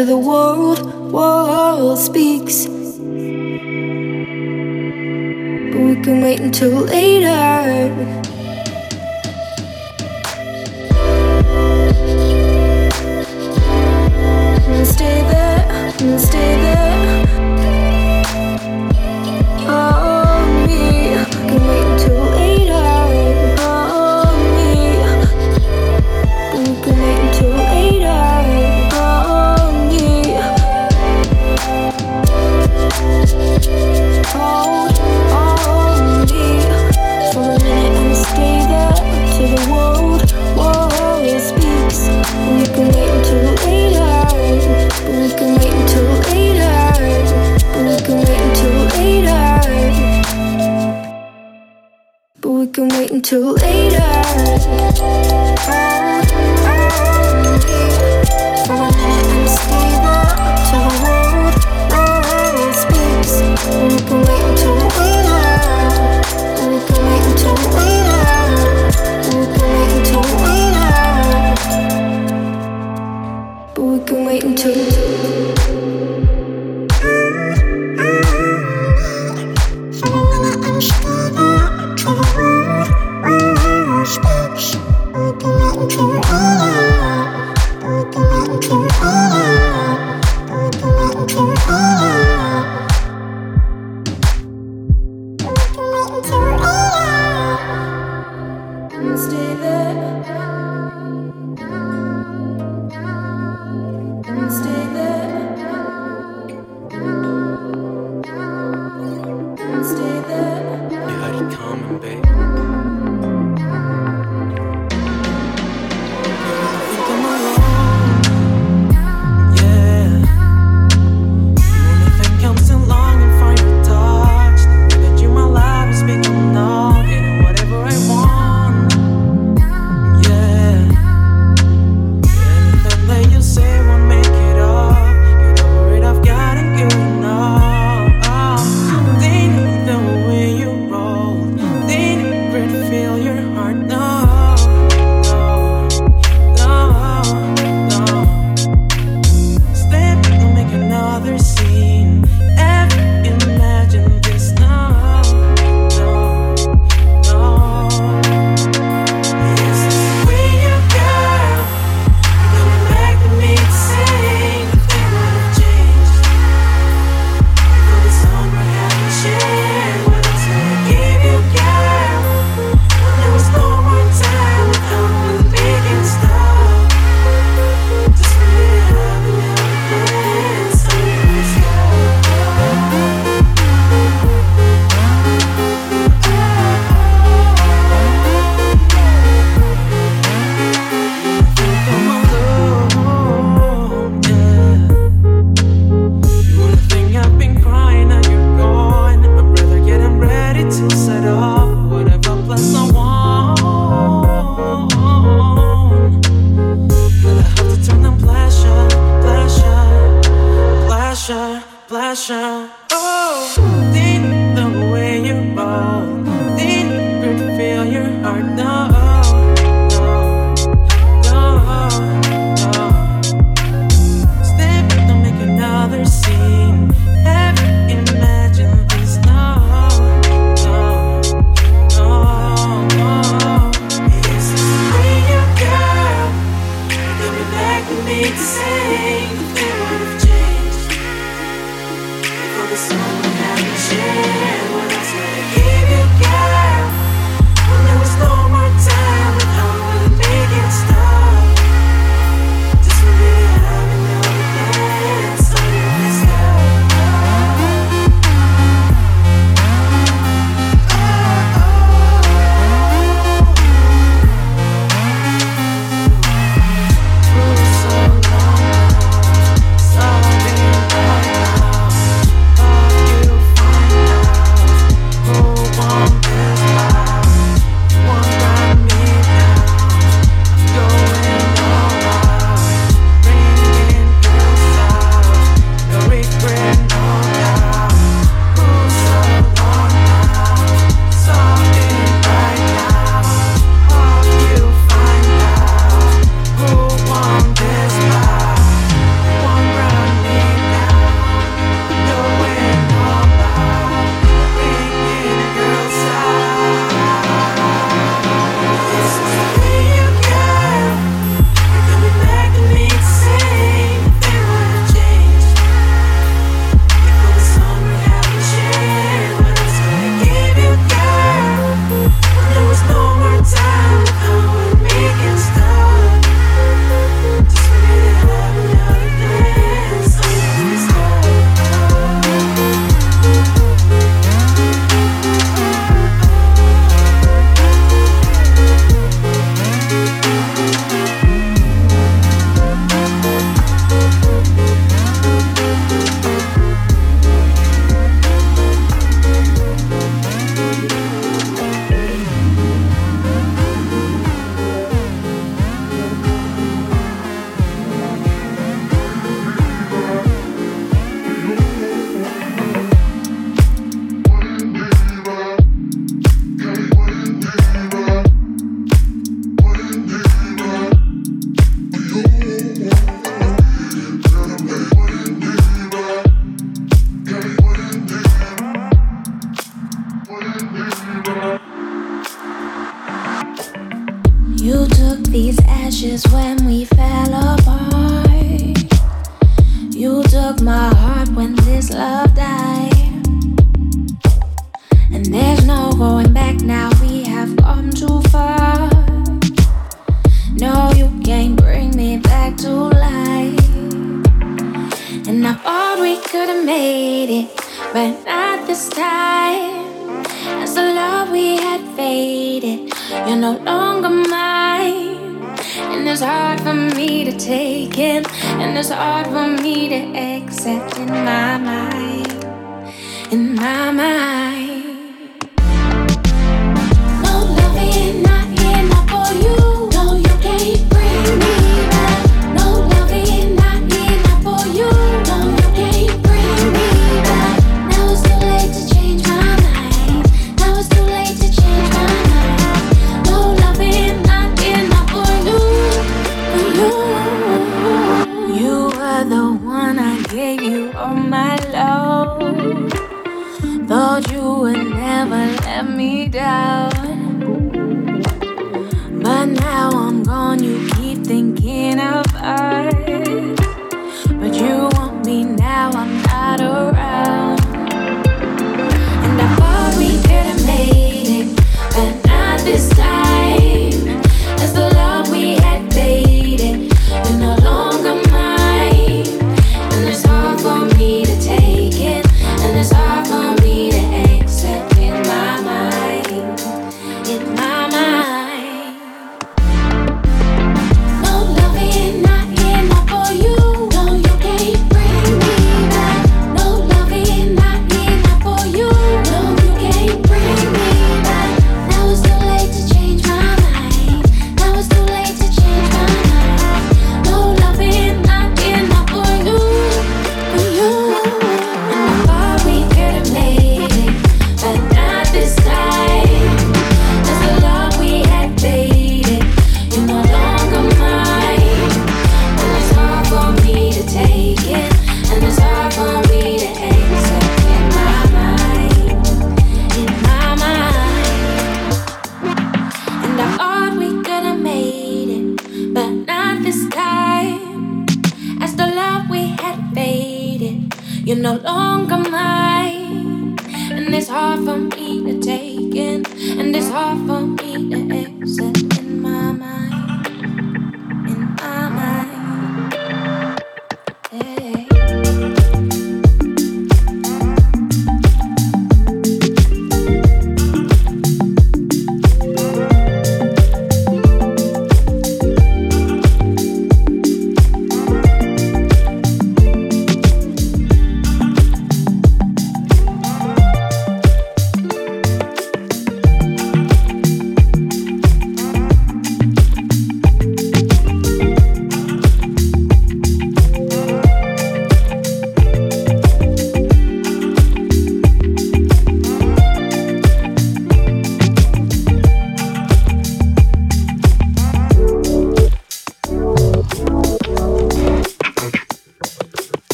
to the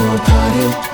for a party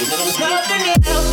Nothing else.